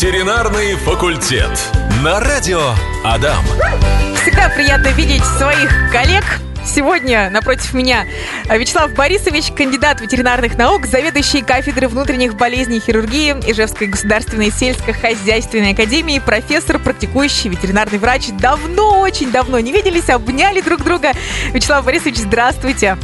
Ветеринарный факультет. На радио Адам. Всегда приятно видеть своих коллег. Сегодня напротив меня Вячеслав Борисович, кандидат ветеринарных наук, заведующий кафедры внутренних болезней и хирургии Ижевской государственной сельскохозяйственной академии, профессор, практикующий ветеринарный врач. Давно, очень давно не виделись, обняли друг друга. Вячеслав Борисович, здравствуйте.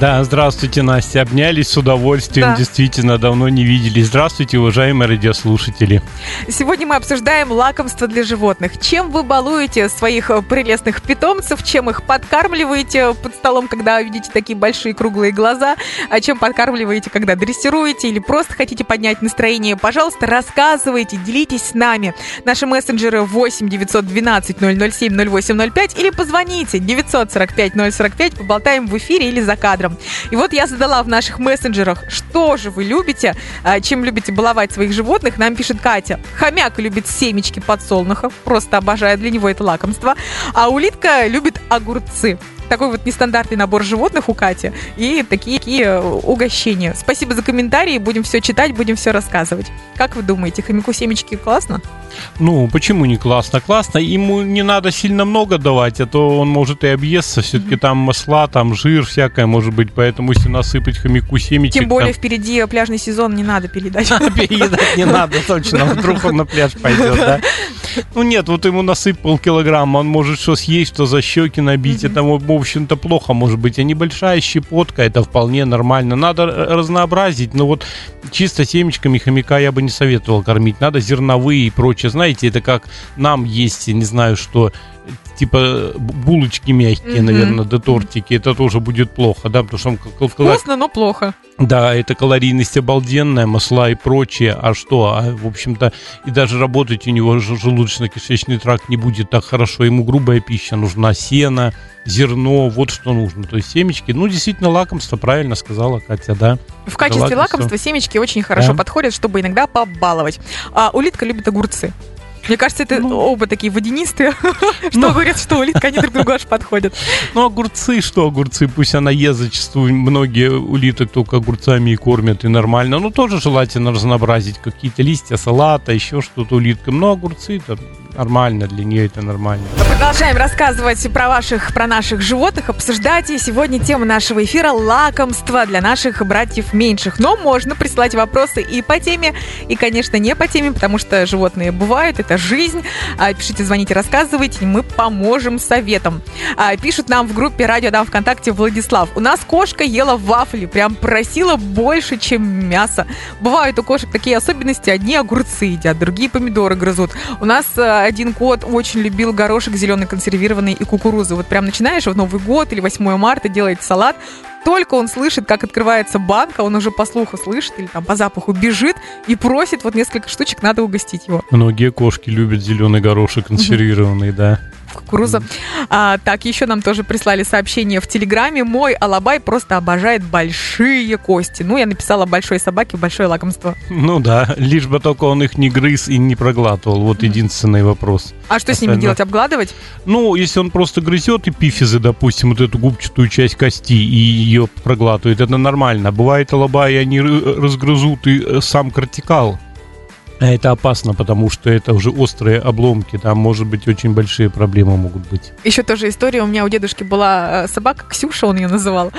Да, здравствуйте, Настя. Обнялись с удовольствием. Да. Действительно, давно не виделись. Здравствуйте, уважаемые радиослушатели. Сегодня мы обсуждаем лакомство для животных. Чем вы балуете своих прелестных питомцев? Чем их подкармливаете под столом, когда видите такие большие круглые глаза? А чем подкармливаете, когда дрессируете или просто хотите поднять настроение? Пожалуйста, рассказывайте, делитесь с нами. Наши мессенджеры 8 912 007 0805 или позвоните 945 045, поболтаем в эфире или за кадром кадром. И вот я задала в наших мессенджерах, что же вы любите, а, чем любите баловать своих животных. Нам пишет Катя. Хомяк любит семечки подсолнухов, просто обожает, для него это лакомство. А улитка любит огурцы такой вот нестандартный набор животных у Кати и такие, такие угощения. Спасибо за комментарии, будем все читать, будем все рассказывать. Как вы думаете, хомяку семечки классно? Ну, почему не классно? Классно. Ему не надо сильно много давать, а то он может и объесться. Все-таки там масла, там жир всякое может быть. Поэтому если насыпать хомяку семечек... Тем более там... впереди пляжный сезон не надо передать. Переедать не надо, точно. Вдруг он на пляж пойдет, да? Ну нет, вот ему насыпал килограмм, он может что съесть, что за щеки набить. Это, общем-то, плохо может быть. А небольшая щепотка, это вполне нормально. Надо разнообразить, но вот чисто семечками хомяка я бы не советовал кормить. Надо зерновые и прочее. Знаете, это как нам есть, не знаю, что типа булочки мягкие, mm-hmm. наверное, до тортики, это тоже будет плохо, да, потому что он... Вкусно, но плохо. Да, это калорийность обалденная, масла и прочее, а что, а, в общем-то, и даже работать у него желудочно-кишечный тракт не будет так хорошо, ему грубая пища нужна, сено, зерно, вот что нужно, то есть семечки, ну, действительно, лакомство, правильно сказала Катя, да. В качестве лакомства семечки очень хорошо да. подходят, чтобы иногда побаловать. А улитка любит огурцы. Мне кажется, это ну, оба такие водянистые, что ну, говорят, что улитка, они друг другу аж подходят. Ну, огурцы, что огурцы? Пусть она ест зачастую. Многие улиток только огурцами и кормят, и нормально. Ну, тоже желательно разнообразить какие-то листья салата, еще что-то улиткам. Но огурцы-то нормально, для нее это нормально. Продолжаем рассказывать про ваших, про наших животных, обсуждать. И сегодня тема нашего эфира – лакомство для наших братьев меньших. Но можно присылать вопросы и по теме, и, конечно, не по теме, потому что животные бывают, это жизнь. А, пишите, звоните, рассказывайте, мы поможем советом. А, пишут нам в группе «Радио Дам ВКонтакте» Владислав. У нас кошка ела вафли, прям просила больше, чем мясо. Бывают у кошек такие особенности, одни огурцы едят, другие помидоры грызут. У нас а, один кот очень любил горошек зеленый консервированный и кукурузу. Вот прям начинаешь в Новый год или 8 марта делать салат, только он слышит, как открывается банка, он уже по слуху слышит или там по запаху бежит и просит вот несколько штучек, надо угостить его. Многие кошки любят зеленый горошек консервированный, да кукуруза. А, так, еще нам тоже прислали сообщение в Телеграме. Мой алабай просто обожает большие кости. Ну, я написала большой собаке большое лакомство. Ну да, лишь бы только он их не грыз и не проглатывал. Вот единственный вопрос. А что Остальное... с ними делать? Обгладывать? Ну, если он просто грызет эпифизы, допустим, вот эту губчатую часть кости и ее проглатывает, это нормально. Бывает алабай, они разгрызут и э, сам кортикал это опасно, потому что это уже острые обломки, там, может быть, очень большие проблемы могут быть. Еще тоже история, у меня у дедушки была э, собака, Ксюша он ее называл.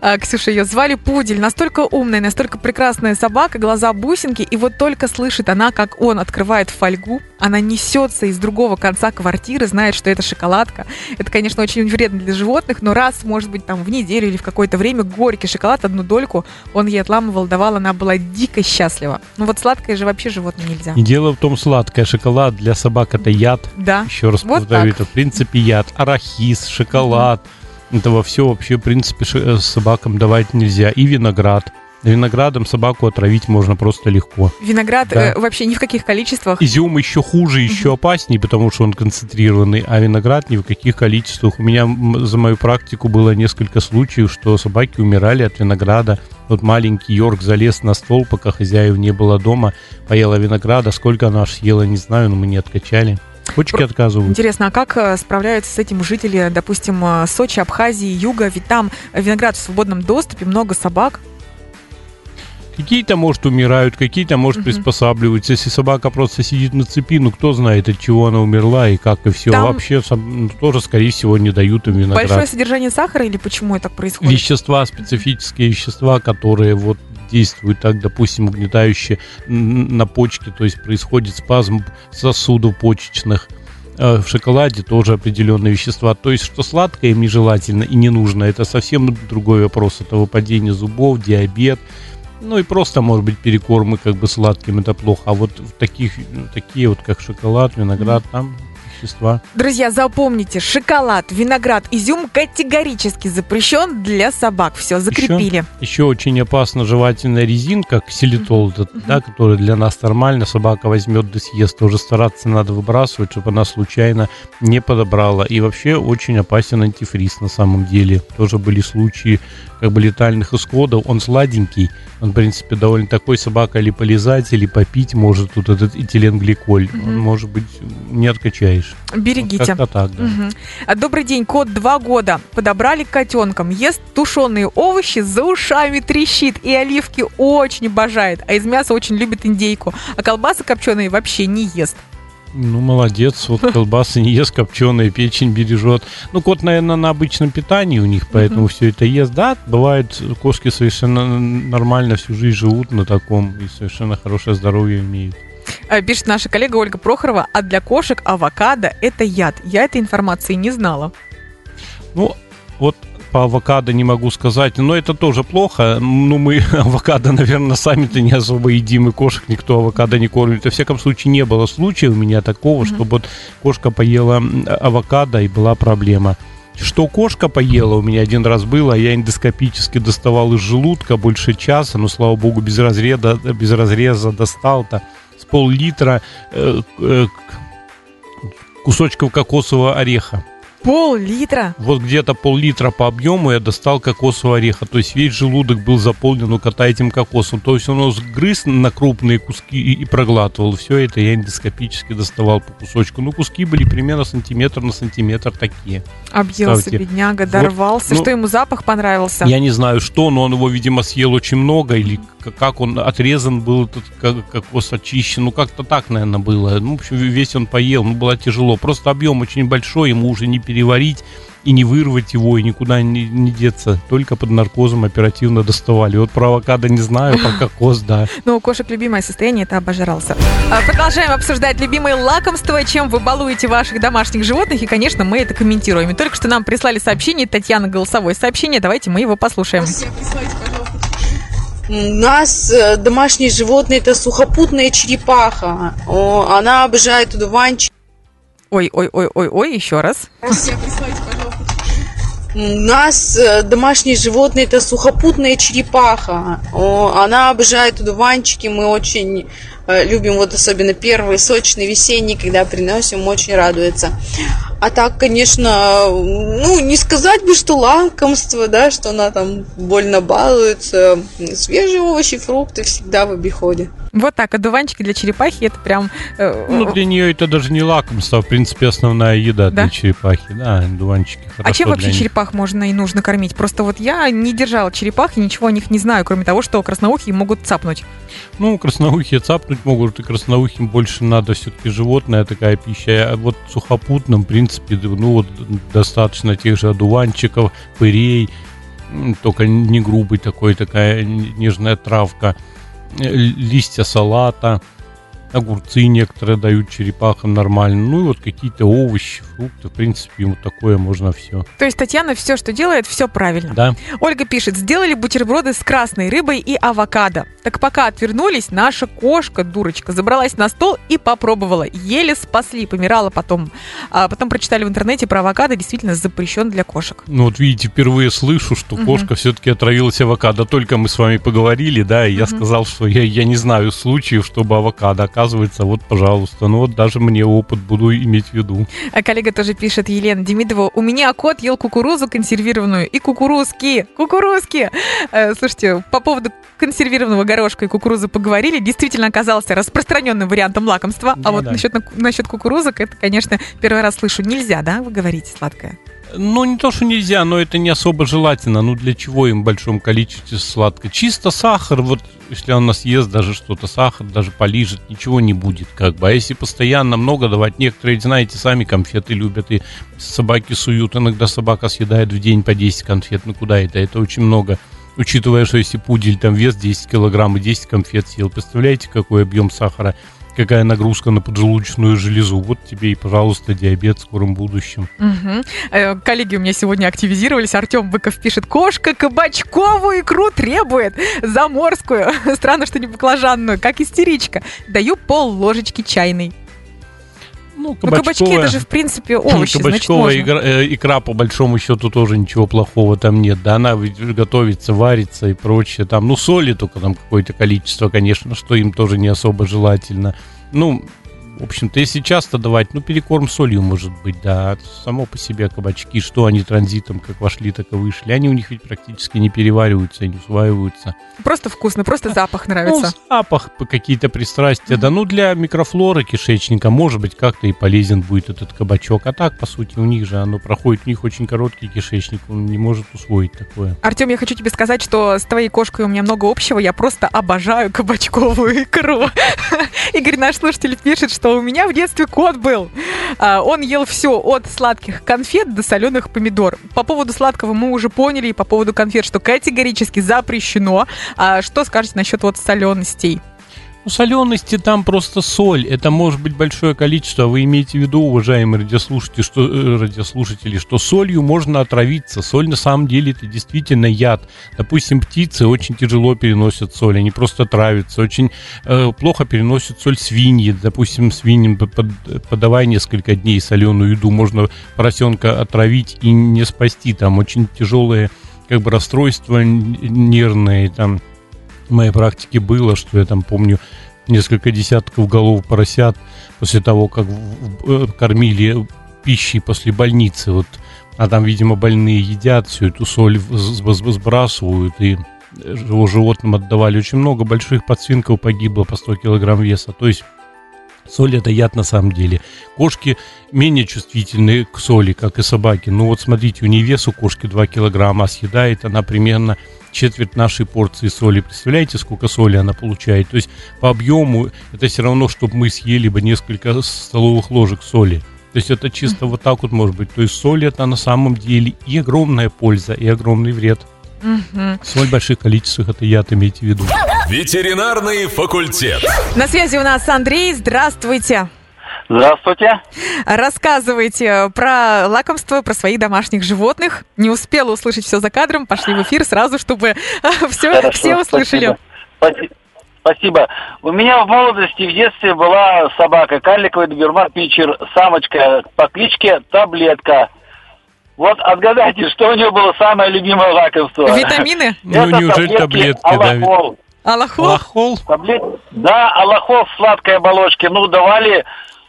А, Ксюша ее звали Пудель, настолько умная, настолько прекрасная собака, глаза бусинки, и вот только слышит она, как он открывает фольгу, она несется из другого конца квартиры, знает, что это шоколадка. Это, конечно, очень вредно для животных, но раз, может быть, там в неделю или в какое-то время горький шоколад, одну дольку, он ей отламывал, давал, она была дико счастлива. Ну вот сладкое же вообще животное нельзя. И дело в том, сладкое шоколад для собак это яд. Да. Еще раз вот повторю, так. это в принципе яд. Арахис, шоколад. Mm-hmm. Этого все вообще, в принципе, э, собакам давать нельзя. И виноград. Виноградом собаку отравить можно просто легко. Виноград да. э, вообще ни в каких количествах. Изюм еще хуже, еще опаснее, потому что он концентрированный, а виноград ни в каких количествах. У меня за мою практику было несколько случаев, что собаки умирали от винограда. Вот маленький Йорк залез на стол, пока хозяев не было дома, поела винограда. Сколько она аж съела, не знаю, но мы не откачали. Почки отказывают. Интересно, а как э, справляются с этим жители, допустим, э, Сочи, Абхазии, Юга? Ведь там виноград в свободном доступе, много собак. Какие-то, может, умирают, какие-то, может, приспосабливаются. Если собака просто сидит на цепи, ну, кто знает, от чего она умерла и как, и все. Там- Вообще, сам- ну, тоже, скорее всего, не дают им виноград. Большое содержание сахара или почему это происходит? Вещества, специфические вещества, которые вот действуют так, допустим, угнетающе н- на почке, то есть происходит спазм сосудов почечных. Э, В шоколаде тоже определенные вещества. То есть, что сладкое им нежелательно и не нужно, это совсем другой вопрос. Это выпадение зубов, диабет. Ну и просто, может быть, перекормы как бы сладким, это плохо. А вот в таких, такие вот, как шоколад, виноград, там вещества. Друзья, запомните, шоколад, виноград, изюм категорически запрещен для собак. Все, закрепили. Еще очень опасна жевательная резинка, ксилитол, этот, да, который для нас нормально, собака возьмет да съест. Тоже стараться надо выбрасывать, чтобы она случайно не подобрала. И вообще очень опасен антифриз на самом деле. Тоже были случаи как бы летальных исходов. Он сладенький, он, в принципе, довольно такой собака или полезать, или попить может тут этот этиленгликоль. Он, может быть, не откачаешь. Вот Берегите. как-то так, да. А, Добрый день, кот два года. Подобрали котенком. Ест тушеные овощи, за ушами трещит. И оливки очень обожает. А из мяса очень любит индейку. А колбасы копченые вообще не ест. Ну, молодец, вот колбасы не ест, копченая печень бережет. Ну, кот, наверное, на обычном питании у них, поэтому все это ест. Да, бывает, кошки совершенно нормально всю жизнь живут на таком и совершенно хорошее здоровье имеют. А, Пишет наша коллега Ольга Прохорова. А для кошек авокадо – это яд. Я этой информации не знала. Ну, вот по авокадо не могу сказать, но это тоже плохо. Ну, мы авокадо, наверное, сами-то не особо едим, и кошек никто авокадо не кормит. Во всяком случае, не было случая у меня такого, чтобы вот кошка поела авокадо и была проблема. Что кошка поела, у меня один раз было, я эндоскопически доставал из желудка больше часа, но, слава богу, без разреза, без разреза достал-то пол-литра э, э, кусочков кокосового ореха. Пол-литра? Вот где-то пол-литра по объему я достал кокосового ореха. То есть весь желудок был заполнен у кота этим кокосом. То есть он его грыз на крупные куски и, и проглатывал. Все это я эндоскопически доставал по кусочку. Ну, куски были примерно сантиметр на сантиметр такие. Объелся, Ставьте. бедняга, Вот, дорвался. ну, что ему запах понравился? Я не знаю что, но он его, видимо, съел очень много. Или как он отрезан был, этот ко- кокос очищен. Ну, как-то так, наверное, было. Ну, в общем, весь он поел. Ну, было тяжело. Просто объем очень большой, ему уже не переварить и не вырвать его, и никуда не, не деться. Только под наркозом оперативно доставали. Вот про авокадо не знаю, про кокос, да. Ну, у кошек любимое состояние – это обожрался. А, Продолжаем обсуждать любимые лакомства, чем вы балуете ваших домашних животных. И, конечно, мы это комментируем. И только что нам прислали сообщение, Татьяна голосовое сообщение. Давайте мы его послушаем. У нас э, домашние животные это сухопутная черепаха. Она обожает одуванчик. Ой-ой-ой-ой-ой, еще раз. У нас э, домашние животные это сухопутная черепаха. Она обожает одуванчики. Мы очень любим вот особенно первые сочные весенние, когда приносим, очень радуется. А так, конечно, ну, не сказать бы, что лакомство, да, что она там больно балуется. Свежие овощи, фрукты всегда в обиходе. Вот так, одуванчики для черепахи это прям... э, Ну, для нее это даже не лакомство, а, в принципе, основная еда Да? для черепахи. Да, дуванчики хорошо А чем вообще них. черепах можно и нужно кормить? Просто вот я не держала черепах и ничего о них не знаю, кроме того, что красноухие могут цапнуть. Ну, красноухие цапнуть могут, и красноухим больше надо все-таки животная такая пища. А вот сухопутным, в принципе, ну вот достаточно тех же одуванчиков, пырей, только не грубый такой, такая нежная травка, э, листья салата, огурцы некоторые дают черепахам нормально, ну и вот какие-то овощи, фрукты, в принципе, ему такое можно все. То есть Татьяна все, что делает, все правильно. Да. Ольга пишет, сделали бутерброды с красной рыбой и авокадо. Так пока отвернулись, наша кошка, дурочка, забралась на стол и попробовала. Еле спасли, помирала потом. А потом прочитали в интернете про авокадо, действительно запрещен для кошек. Ну вот видите, впервые слышу, что Мгм. кошка все-таки отравилась авокадо. Только мы с вами поговорили, да, и я Мгм. сказал, что я, я не знаю случаев, чтобы авокадо. Оказывается, вот, пожалуйста, ну вот даже мне опыт буду иметь в виду. А коллега тоже пишет, Елена Демидова, у меня кот ел кукурузу консервированную и кукурузки. Кукурузки! Э, Слушайте, по поводу консервированного горошка и кукурузы поговорили. Действительно оказался распространенным вариантом лакомства. а вот да. насчет, насчет кукурузок, это, конечно, первый раз слышу. Нельзя, да, вы говорите, сладкое? Ну, не то, что нельзя, но это не особо желательно. Ну, для чего им в большом количестве сладко? Чисто сахар, вот если он нас ест даже что-то, сахар даже полижет, ничего не будет, как бы. А если постоянно много давать, некоторые, знаете, сами конфеты любят, и собаки суют, иногда собака съедает в день по 10 конфет, ну куда это? Это очень много. Учитывая, что если пудель там вес 10 килограмм и 10 конфет съел, представляете, какой объем сахара? Какая нагрузка на поджелудочную железу. Вот тебе и, пожалуйста, диабет в скором будущем. Угу. Коллеги у меня сегодня активизировались. Артем Быков пишет, кошка кабачковую икру требует, заморскую. Странно, что не баклажанную, как истеричка. Даю пол ложечки чайной. Ну, Ну, кабачки это же, в принципе, овощи, значит, Кабачковая можно. икра, э, икра, по большому счету, тоже ничего плохого там нет. Да, она готовится, варится и прочее. Там, ну, соли только там какое-то количество, конечно, что им тоже не особо желательно. Ну, в общем-то, если часто давать, ну, перекорм солью может быть, да. Само по себе кабачки, что они транзитом как вошли, так и вышли. Они у них ведь практически не перевариваются и не усваиваются. Просто вкусно, просто запах Ну, нравится. запах, п- какие-то пристрастия. Да, ну для микрофлоры кишечника, может быть, как-то и полезен будет этот кабачок. А так, по сути, у них же оно проходит, у них очень короткий кишечник, он не может усвоить такое. Артем, я хочу тебе сказать, что с твоей кошкой у меня много общего. Я просто обожаю кабачковую икру. Игорь, наш слушатель, пишет, что у меня в детстве кот был. А, Он ел все от сладких конфет до соленых помидор. По поводу сладкого мы уже поняли, и по поводу конфет, что категорически запрещено. А что скажете насчет вот соленостей? Солености там просто соль. Это может быть большое количество. Вы имеете в виду, уважаемые радиослушатели, что, э, радиослушатели, что солью можно отравиться. Соль на самом деле это действительно яд. Допустим, птицы очень тяжело переносят соль, они просто травятся. Очень э, плохо переносят соль свиньи. Допустим, свиньям под- под- подавай несколько дней соленую еду, можно поросенка отравить и не спасти. Там очень тяжелые как бы расстройства нервные, там в моей практике было, что я там помню несколько десятков голов поросят после того, как э, кормили пищей после больницы. Вот, а там, видимо, больные едят всю эту соль, сбрасывают и э, его животным отдавали. Очень много больших подсвинков погибло по 100 килограмм веса. То есть соль это яд на самом деле. Кошки менее чувствительны к соли, как и собаки. Ну вот смотрите, у нее вес у кошки 2 килограмма, а съедает она примерно четверть нашей порции соли. Представляете, сколько соли она получает? То есть по объему это все равно, чтобы мы съели бы несколько столовых ложек соли. То есть это чисто вот так вот может быть. То есть соль это на самом деле и огромная польза, и огромный вред. Мгм. Соль в больших количествах это яд, имейте в виду. Ветеринарный факультет. На связи у нас Андрей. Здравствуйте. Здравствуйте. Рассказывайте про лакомство, про своих домашних животных. Не успела услышать все за кадром, пошли в эфир сразу, чтобы все, Хорошо, все услышали. Спасибо. Спаси- Спасибо. У меня в молодости, в детстве была собака, карликовый доберман питчер, самочка по кличке Таблетка. Вот отгадайте, что у нее было самое любимое лакомство. Витамины? Ну, Это неужели таблетки, да? Аллахол. Аллахол? Лохол? Таблет... Да, Аллахол в сладкой оболочке. Ну, давали, э,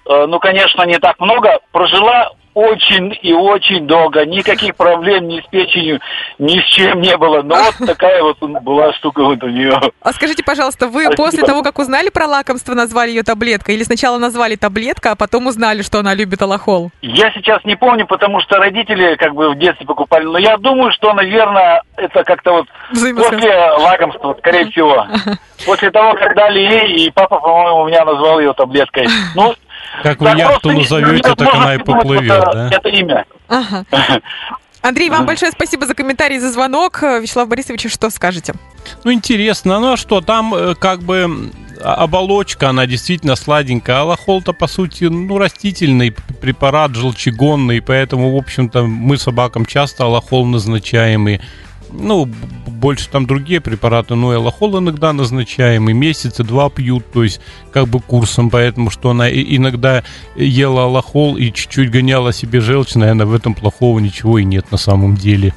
ну, конечно, не так много. Прожила очень и очень долго. Никаких проблем ни с печенью, ни с чем не было. Но вот такая вот была штука вот у нее. А скажите, пожалуйста, вы Спасибо. после того, как узнали про лакомство, назвали ее таблеткой? Или сначала назвали таблетка, а потом узнали, что она любит аллахол? Я сейчас не помню, потому что родители как бы в детстве покупали. Но я думаю, что, наверное, это как-то вот после лакомства, скорее всего. После того, как дали ей, и папа, по-моему, у меня назвал ее таблеткой. Ну, Как вы так яхту назовете, так она и поплывет, это- да? Это имя. Ага. Андрей, вам большое спасибо за комментарий, за звонок. Вячеслав Борисович, что скажете? Ну, интересно, ну а что, там э, как бы а- оболочка, она действительно сладенькая. А лохол-то, по сути, ну, растительный препарат, желчегонный, поэтому, в общем-то, мы собакам часто аллохол назначаем, и, ну, больше там другие препараты, но и аллохол иногда назначаем, и месяца два пьют, то есть, как бы курсом, поэтому, что она иногда ела аллохол и чуть-чуть гоняла себе желчь, наверное, в этом плохого ничего и нет на самом деле.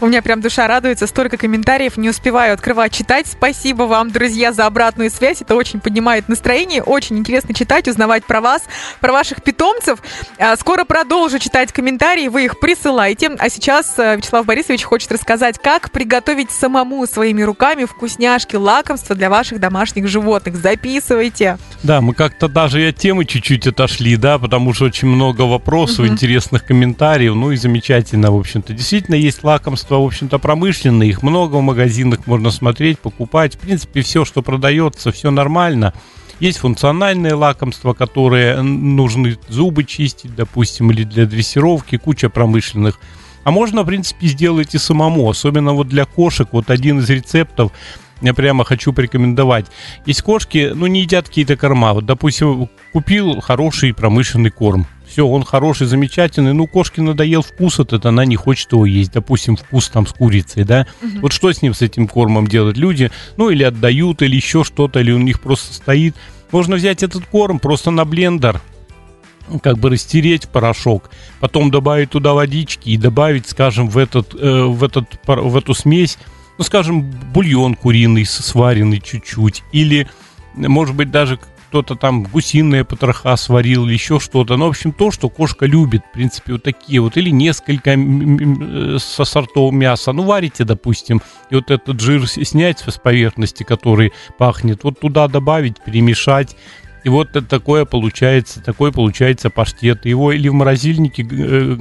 У меня прям душа радуется, столько комментариев, не успеваю открывать, читать. Спасибо вам, друзья, за обратную связь. Это очень поднимает настроение, очень интересно читать, узнавать про вас, про ваших питомцев. А, Скоро продолжу читать комментарии, вы их присылайте. А сейчас э, Вячеслав Борисович хочет рассказать, как приготовить самому своими руками вкусняшки, лакомства для ваших домашних животных. Записывайте. Да, мы как-то даже от темы чуть-чуть отошли, да, потому что очень много вопросов, Мгм. интересных комментариев, ну и замечательно, в общем-то. Действительно, есть лакомства, в общем-то, промышленные, их много в магазинах, можно смотреть, покупать. В принципе, все, что продается, все нормально. Есть функциональные лакомства, которые нужны зубы чистить, допустим, или для дрессировки, куча промышленных. А можно, в принципе, сделать и самому, особенно вот для кошек. Вот один из рецептов я прямо хочу порекомендовать. Есть кошки, ну, не едят какие-то корма. Вот, допустим, купил хороший промышленный корм. Все, он хороший, замечательный. Ну, кошке надоел вкус этот, она не хочет его есть. Допустим, вкус там с курицей, да. Вот что с ним, с этим кормом делать? Люди, ну, или отдают, или еще что-то, или у них просто стоит. Можно взять этот корм просто на блендер, как бы растереть порошок, потом добавить туда водички и добавить, скажем, в, этот, э, в, этот, в эту смесь, ну, скажем, бульон куриный сваренный чуть-чуть, или, может быть, даже кто-то там гусиные потроха сварил или еще что-то. Ну, в общем, то, что кошка любит, в принципе, вот такие вот. Или несколько э, со сортов мяса. Ну, варите, допустим, и вот этот жир снять с поверхности, который пахнет, вот туда добавить, перемешать. И вот такое получается, такой получается паштет. Его или в морозильнике э,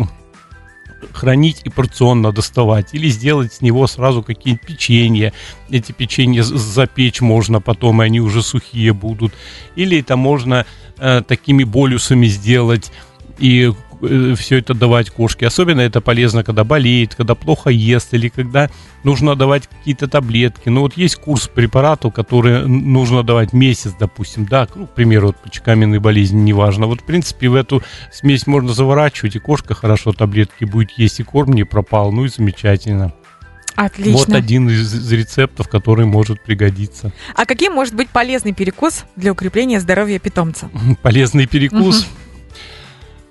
хранить и порционно доставать, или сделать с него сразу какие-нибудь печенья. Эти печенья запечь можно потом, и они уже сухие будут. Или это можно э, такими болюсами сделать и все это давать кошке. Особенно это полезно, когда болеет, когда плохо ест, или когда нужно давать какие-то таблетки. Ну вот есть курс препаратов, которые н- нужно давать месяц, допустим, да, ну, к примеру, вот почекаменной болезни, неважно. Вот, в принципе, в эту смесь можно заворачивать, и кошка хорошо таблетки будет есть, и корм не пропал, ну и замечательно. Отлично. Вот один из, рецептов, который может пригодиться. А каким может быть полезный перекус для укрепления здоровья питомца? Полезный перекус. А,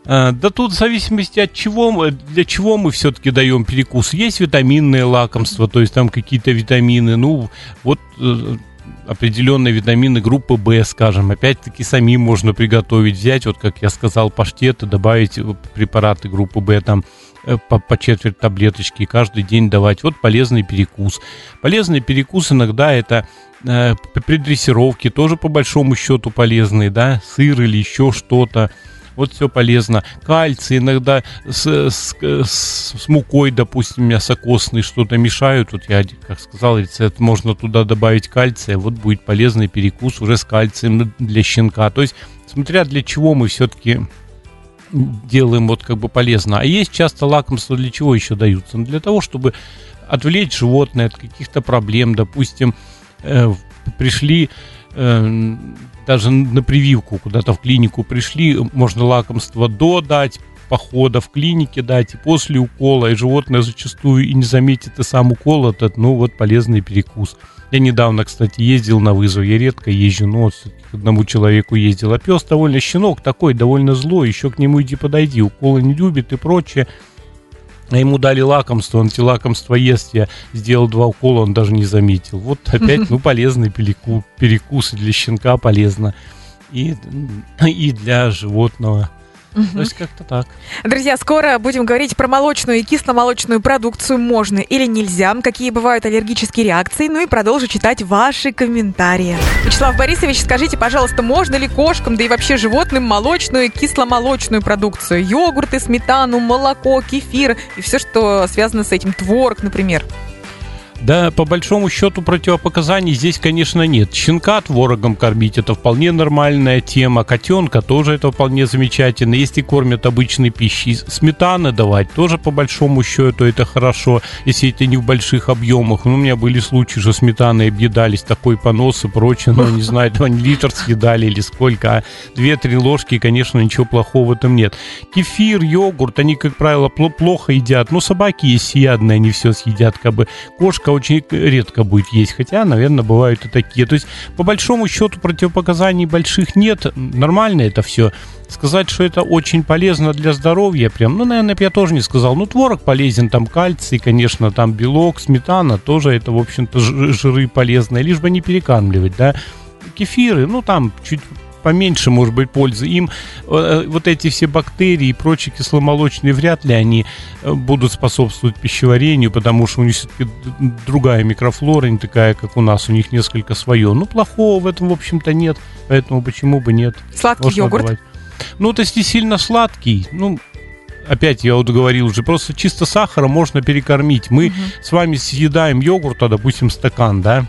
Да тут в зависимости от чего, для чего мы все-таки даем перекус. Есть витаминные лакомства, то есть там какие-то витамины, ну вот э, определенные витамины группы В, скажем, опять-таки самим можно приготовить, взять, вот как я сказал, паштеты, добавить э, препараты группы В, там э, по, по четверть таблеточки каждый день давать. Вот полезный перекус. Полезный перекус иногда это э, при дрессировке тоже по большому счету полезный, да, сыр или еще что-то. Вот все полезно. Кальций иногда с, с, с- с мукой, допустим, мясокосный что-то мешают. Вот я, как сказал, рецепт, можно туда добавить кальция. Вот будет полезный перекус уже с кальцием для щенка. То есть, смотря для чего мы все-таки делаем вот как бы полезно. А есть часто лакомства для чего еще даются? Для того, чтобы отвлечь животное от каких-то проблем. Допустим, э, пришли э, даже на прививку куда-то в клинику пришли, можно лакомство до дать, похода в клинике дать и после укола, и животное зачастую и не заметит и сам укол этот, ну вот полезный перекус. Я недавно, кстати, ездил на вызов, я редко езжу, но вот к одному человеку ездил. А пес довольно щенок такой, довольно злой, еще к нему иди подойди, уколы не любит и прочее. Ему дали лакомство, он эти лакомства ест. Я сделал два укола, он даже не заметил. Вот опять, ну, полезный переку- перекус и для щенка полезно. И, и для животного. То есть как-то так. Друзья, скоро будем говорить про молочную и кисломолочную продукцию. Можно или нельзя, какие бывают аллергические реакции, ну и продолжу читать ваши комментарии. Вячеслав Борисович, скажите, пожалуйста, можно ли кошкам, да и вообще животным молочную и кисломолочную продукцию? Йогурты, сметану, молоко, кефир и все, что связано с этим, творог, например. Да, по большому счету противопоказаний здесь, конечно, нет. Щенка творогом кормить это вполне нормальная тема. Котенка тоже это вполне замечательно. Если кормят обычной пищей, сметаны давать тоже по большому счету это хорошо, если это не в больших объемах. Ну, у меня были случаи, что сметаны объедались, такой понос и прочее, ну, не знаю, они литр съедали или сколько, а две-три ложки, конечно, ничего плохого в этом нет. Кефир, йогурт, они, как правило, пло- плохо едят. Ну, собаки есть съедные, они все съедят, как бы. Кошка очень редко будет есть, хотя, наверное, бывают и такие. То есть, по большому счету, противопоказаний больших нет. Нормально это все. Сказать, что это очень полезно для здоровья, прям, ну, наверное, я тоже не сказал. Ну, творог полезен, там кальций, конечно, там белок, сметана, тоже это, в общем-то, жиры полезные, лишь бы не перекармливать, да. Кефиры, ну, там чуть поменьше, может быть, пользы. Им э, вот эти все бактерии и прочие кисломолочные вряд ли они э, будут способствовать пищеварению, потому что у них все-таки другая микрофлора, не такая, как у нас, у них несколько свое. Ну, плохого в этом, в общем-то, нет, поэтому почему бы нет. Сладкий Можно йогурт. давать. Ну, вот если сильно сладкий, ну, опять я вот говорил уже, просто чисто сахара можно перекормить. Мы с вами съедаем йогурта, допустим, стакан, да?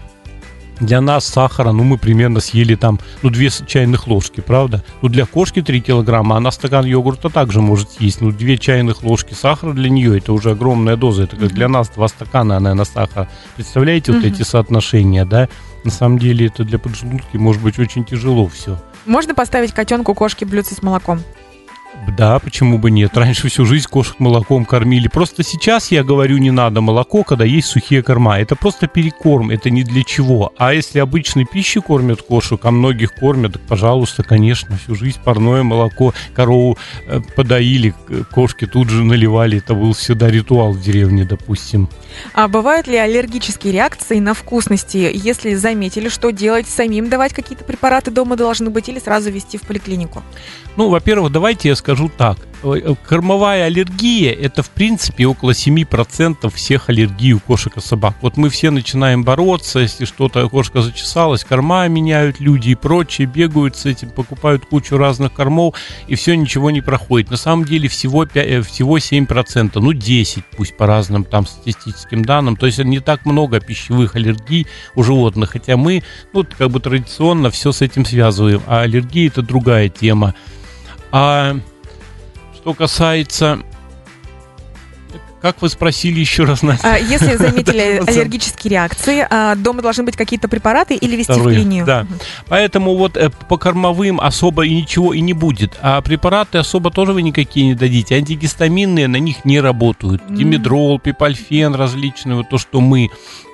Для нас сахара, ну, мы примерно съели там, ну, две чайных ложки, правда? Ну, для кошки 3 килограмма, она стакан йогурта также может съесть. Ну, две чайных ложки сахара для нее, это уже огромная доза. Это как для нас два стакана, наверное, сахара. Представляете вот эти соотношения, да? На самом деле это для поджелудки может быть очень тяжело все. Можно поставить котенку кошке блюдце с молоком? Да, почему бы нет? Раньше всю жизнь кошек молоком кормили. Просто сейчас я говорю, не надо молоко, когда есть сухие корма. Это просто перекорм, это не для чего. А если обычной пищей кормят кошек, а многих кормят, так, пожалуйста, конечно, всю жизнь парное молоко, корову э, подоили, кошки тут же наливали. Это был всегда ритуал в деревне, допустим. А бывают ли аллергические реакции на вкусности? Если заметили, что делать, самим давать какие-то препараты дома должны быть или сразу везти в поликлинику? Ну, во-первых, давайте я скажу так. Э, э, Кормовая аллергия – это, в принципе, около 7% всех аллергий у кошек и собак. Вот мы все начинаем бороться, если что-то, кошка зачесалась, корма меняют люди и прочее, бегают с этим, покупают кучу разных кормов, и все, ничего не проходит. На самом деле всего, пя- э, всего 7%, ну 10 пусть по разным там статистическим данным. То есть не так много пищевых аллергий у животных, хотя мы, ну, как бы традиционно все с этим связываем, а аллергия – это другая тема. А что касается... Как вы спросили еще раз, Настя? А если заметили аллергические реакции, а дома должны быть какие-то препараты или везти в Вторые, клинию? Да. Поэтому вот э, по кормовым особо и ничего и не будет. А препараты особо тоже вы никакие не дадите. Антигистаминные на них не работают. Димедрол, пипальфен различные, вот то, что мы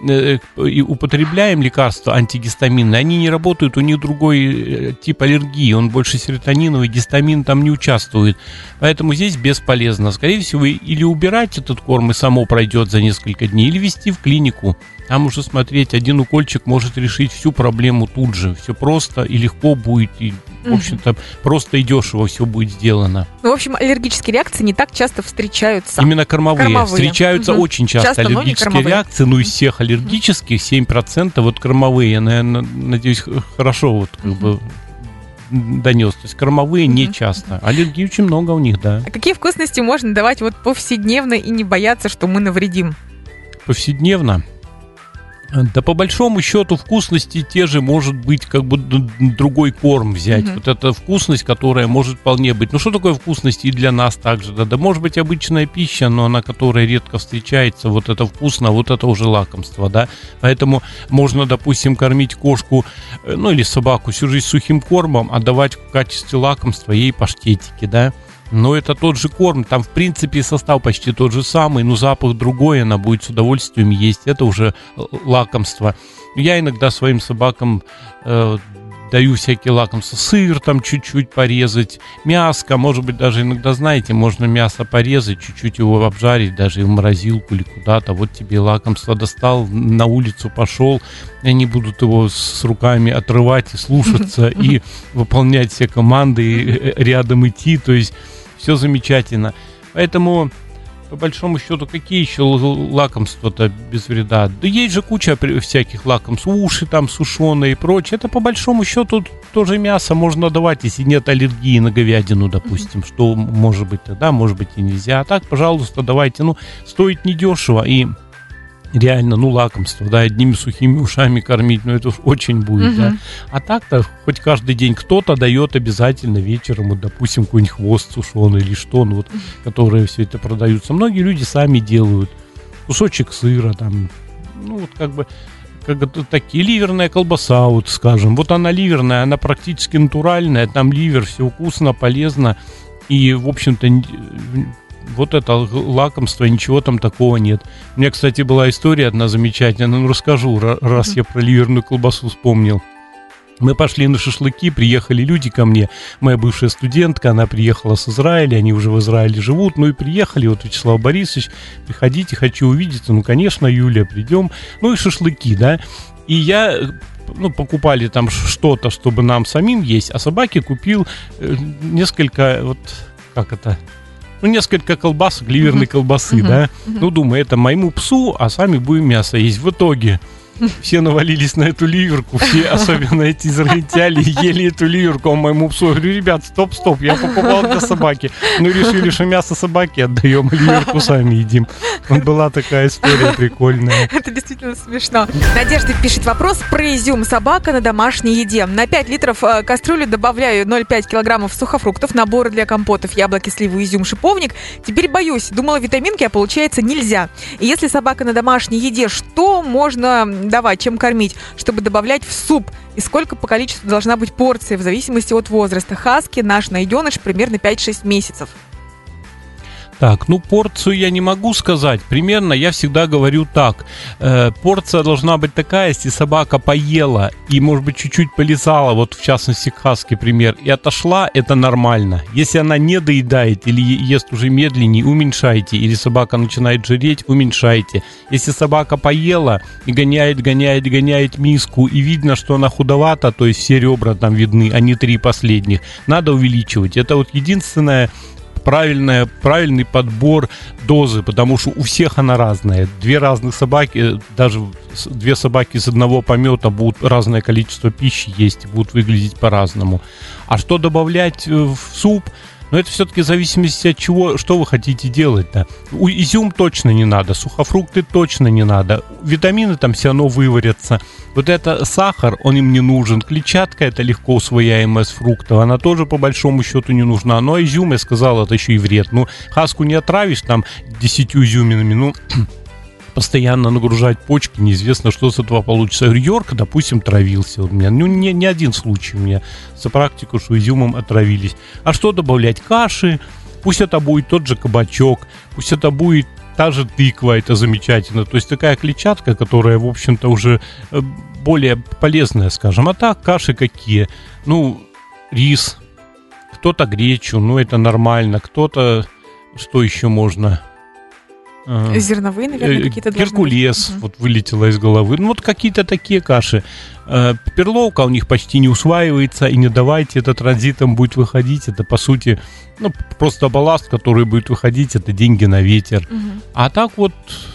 э, и употребляем лекарства антигистаминные, они не работают, у них другой э, тип аллергии, он больше серотониновый, гистамин там не участвует. Поэтому здесь бесполезно. Скорее всего, или убирать этот корм и само пройдет за несколько дней, или вести в клинику. Там уже смотреть, один укольчик может решить всю проблему тут же. Все просто и легко будет, и, в общем-то, просто и дешево все будет сделано. Ну, в общем, аллергические реакции не так часто встречаются. Именно кормовые. Кормовые. Встречаются Мгм. очень часто, Часто, аллергические реакции. Ну, из всех аллергических 7% вот кормовые. Я, наверное, надеюсь, хорошо вот как бы донес. То есть кормовые не часто. Аллергии очень много у них, да. А какие вкусности можно давать вот повседневно и не бояться, что мы навредим? повседневно. Да по большому счету вкусности те же может быть как бы другой корм взять. Мгм. Вот эта вкусность, которая может вполне быть. Ну что такое вкусность и для нас также? Да, да может быть обычная пища, но она которая редко встречается. Вот это вкусно, вот это уже лакомство, да. Поэтому можно, допустим, кормить кошку, э, ну или собаку всю жизнь сухим кормом, а давать в качестве лакомства ей паштетики, да. Но это тот же корм, там в принципе состав почти тот же самый, но запах другой, она будет с удовольствием есть. Это уже э, лакомство. Я иногда своим собакам э, даю всякие лакомства. Сыр там чуть-чуть порезать, мяско, может быть, даже иногда, знаете, можно мясо порезать, чуть-чуть его обжарить, даже в морозилку или куда-то. Вот тебе лакомство достал, на улицу пошел, и они будут его с руками отрывать и слушаться, и выполнять все команды, и э, рядом идти, то есть все замечательно. Поэтому по большому счету, какие еще лакомства-то без вреда? Да есть же куча всяких лакомств, уши там сушеные и прочее. Это по большому счету тоже мясо можно давать, если нет аллергии на говядину, допустим, что может быть тогда, может быть и нельзя. А так, пожалуйста, давайте. Ну, стоит недешево и реально, ну, лакомство, да, одними сухими ушами кормить, ну, это уж очень будет, да. Мгм. А так-то хоть каждый день кто-то дает обязательно вечером, вот, допустим, какой-нибудь хвост сушеный или что, ну вот, которые все это продаются. Многие люди сами делают. Кусочек сыра там, ну вот как бы как такие ливерная колбаса, вот скажем. Вот она ливерная, она практически натуральная, там ливер, все вкусно, полезно. И, в общем-то, вот это лакомство, ничего там такого нет. У меня, кстати, была история одна замечательная, ну расскажу, ра- раз я про ливерную колбасу вспомнил. Мы пошли на шашлыки, приехали люди ко мне, моя бывшая студентка, она приехала с Израиля, они уже в Израиле живут, ну и приехали, вот Вячеслав Борисович, приходите, хочу увидеться, ну, конечно, Юлия, придем, ну и шашлыки, да, и я ну, покупали там что-то, чтобы нам самим есть, а собаке купил э, несколько, вот, как это, ну, несколько колбасок, ливерной колбасы, да. Ну, думаю, это моему псу, а сами будем мясо есть. В итоге все навалились на эту ливерку, все, особенно эти израильтяне, ели эту ливерку, а моему псу. Говорю, ребят, стоп, стоп, я покупал для собаки. Ну, решили, что мясо собаки отдаем, ливерку сами едим. Была такая история прикольная. Это действительно смешно. Надежда пишет вопрос про изюм. Собака на домашней еде. На 5 литров э, кастрюли добавляю 0,5 килограммов сухофруктов, наборы для компотов, яблоки, сливы, изюм, шиповник. Теперь боюсь. Думала витаминки, а получается нельзя. И если собака на домашней еде, что можно давать, чем кормить, чтобы добавлять в суп? И сколько по количеству должна быть порция в зависимости от возраста? Хаски, наш найденыш, примерно 5-6 месяцев. Так, ну порцию я не могу сказать. Примерно я всегда говорю так. Э, порция должна быть такая, если собака поела и, может быть, чуть-чуть полезала, вот в частности хаски пример, и отошла, это нормально. Если она не доедает или ест уже медленнее, уменьшайте. Или собака начинает жиреть, уменьшайте. Если собака поела и гоняет, гоняет, гоняет миску, и видно, что она худовата, то есть все ребра там видны, а не три последних, надо увеличивать. Это вот единственное правильная, правильный подбор дозы, потому что у всех она разная. Две разных собаки, даже две собаки из одного помета будут разное количество пищи есть, будут выглядеть по-разному. А что добавлять э, в суп? Но это все-таки в зависимости от чего, что вы хотите делать-то. У- Изюм точно не надо, сухофрукты точно не надо, витамины там все равно выварятся. Вот это сахар, он им не нужен. Клетчатка это легко усвояемая с фруктов, она тоже по большому счету не нужна. Но изюм, я сказал, это еще и вред. Ну, хаску не отравишь там десятью изюминами, ну, постоянно нагружать почки, неизвестно, что с этого получится. Йорк, допустим, травился у меня. Ну, не, не один случай у меня за практику, что изюмом отравились. А что добавлять? Каши, пусть это будет тот же кабачок, пусть это будет та же тыква, это замечательно. То есть такая клетчатка, которая, в общем-то, уже э, более полезная, скажем. А так, каши какие? Ну, рис, кто-то гречу, ну, это нормально, кто-то... Что еще можно? А, Зерновые, наверное, Э, какие-то Геркулес вот вылетело из головы. Ну, вот какие-то такие каши. Э, Перловка у них почти не усваивается, и не давайте это транзитом будет выходить. Это, по сути, ну, просто балласт, который будет выходить, это деньги на ветер. Мгм. А так вот,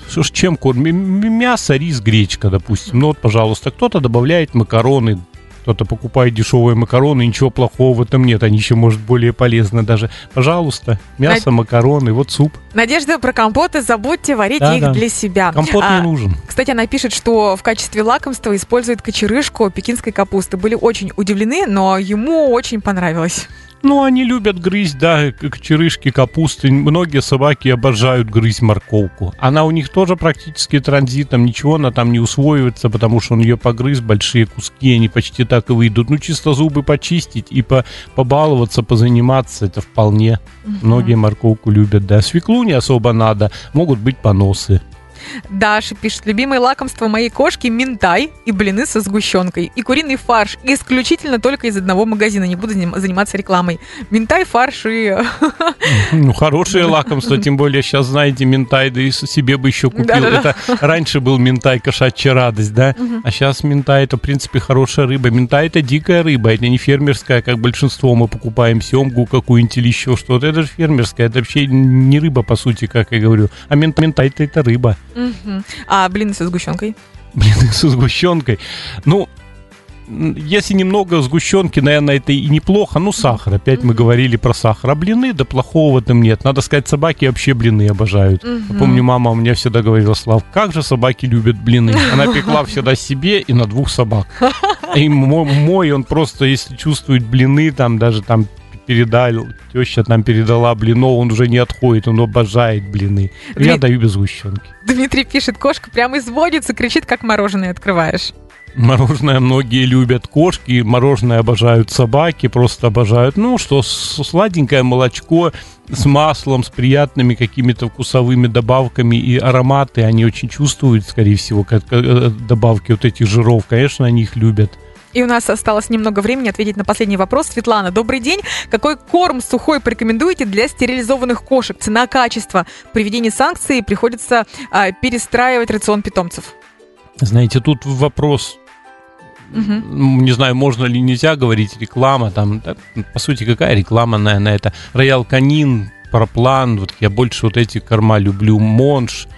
что ж, чем кормим? Мясо, рис, гречка, допустим. Ну вот, пожалуйста, кто-то добавляет макароны, кто-то покупает дешевые макароны, ничего плохого в этом нет, они еще, может, более полезны даже. Пожалуйста, мясо, макароны, вот суп. Надежда про компоты. Забудьте варить Да, их да. для себя. Компот А, не нужен. Кстати, она пишет, что в качестве лакомства использует кочерышку пекинской капусты. Были очень удивлены, но ему очень понравилось. Ну, они любят грызть, да, как черышки, капусты. Многие собаки обожают грызть морковку. Она у них тоже практически транзитом, ничего она там не усвоивается, потому что он ее погрыз, большие куски, они почти так и выйдут. Ну, чисто зубы почистить и по побаловаться, позаниматься, это вполне. Многие морковку любят, да. Свеклу не особо надо, могут быть поносы. Даша пишет, любимое лакомство моей кошки минтай и блины со сгущенкой. И куриный фарш исключительно только из одного магазина. Не буду заним- заниматься рекламой. Минтай, фарш и... Ну, хорошее лакомство, тем более сейчас, знаете, ментай, да и себе бы еще купил. Да-да-да. Это раньше был ментай кошачья радость, да? А сейчас ментай это, в принципе, хорошая рыба. Ментай это дикая рыба, это не фермерская, как большинство мы покупаем семгу какую-нибудь или еще что-то. Это же фермерская, это вообще не рыба, по сути, как я говорю. А ментай-то это рыба. А блины со сгущенкой? Блин, со сгущенкой. Ну, если немного сгущенки, наверное, это и неплохо. Ну, сахар. Опять мы говорили про сахар. А блины, да плохого этом нет. Надо сказать, собаки вообще блины обожают. Я помню, мама у меня всегда говорила, Слав, как же собаки любят блины. Она пекла всегда себе и на двух собак. И мо- мой, он просто, если чувствует блины, там даже там передал, теща там передала блинов, он уже не отходит, он обожает блины. Я Дмит- даю без сгущенки. Дмитрий пишет, кошка прямо изводится, кричит, как мороженое открываешь. Мороженое многие любят кошки, мороженое обожают собаки, просто обожают. Ну что, сладенькое молочко с маслом, с приятными какими-то вкусовыми добавками и ароматы, они очень чувствуют, скорее всего, как э, добавки вот этих жиров. Конечно, они их любят. И у нас осталось немного времени ответить на последний вопрос. Светлана, добрый день. Какой корм сухой порекомендуете для стерилизованных кошек? Цена, качество. При введении санкций приходится а, перестраивать рацион питомцев. Знаете, тут вопрос М, Не знаю, можно ли нельзя говорить реклама там. да, по сути, какая реклама на, на это? Роял Канин, Проплан, вот я больше вот эти корма люблю, Монш. М,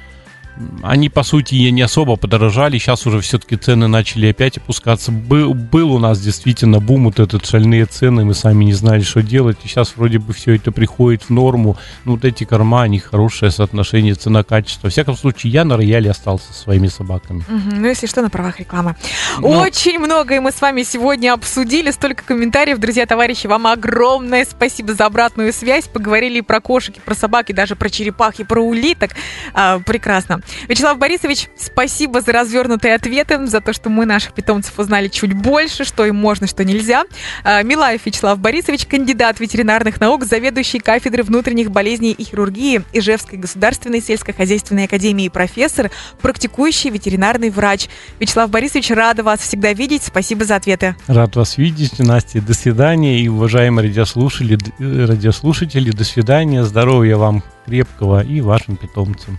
Они, по сути, не особо подорожали. Сейчас уже все-таки цены начали опять опускаться. Был, был у нас действительно бум, вот этот шальные цены. Мы сами не знали, что делать. И сейчас вроде бы все это приходит в норму. Ну, вот эти корма, они хорошее соотношение цена-качество. Во всяком случае, я на рояле остался со своими собаками. Мгм. Ну, если что, на правах рекламы. Ну. Очень многое мы с вами сегодня обсудили. Столько комментариев. Друзья, товарищи, вам огромное спасибо за обратную связь. Поговорили и про кошек, и про собак, и даже про черепах, и про улиток. А, прекрасно. Вячеслав Борисович, спасибо за развернутые ответы, за то, что мы наших питомцев узнали чуть больше, что им можно, что нельзя. А, Милаев Вячеслав Борисович, кандидат ветеринарных наук, заведующий кафедры внутренних болезней и хирургии Ижевской государственной сельскохозяйственной академии профессор, практикующий ветеринарный врач. Вячеслав Борисович, рада вас всегда видеть. Спасибо за ответы. Рад вас видеть, Настя. До свидания. И, уважаемые радиослушатели, э, радиослушатели, до свидания. Здоровья вам крепкого и вашим питомцам.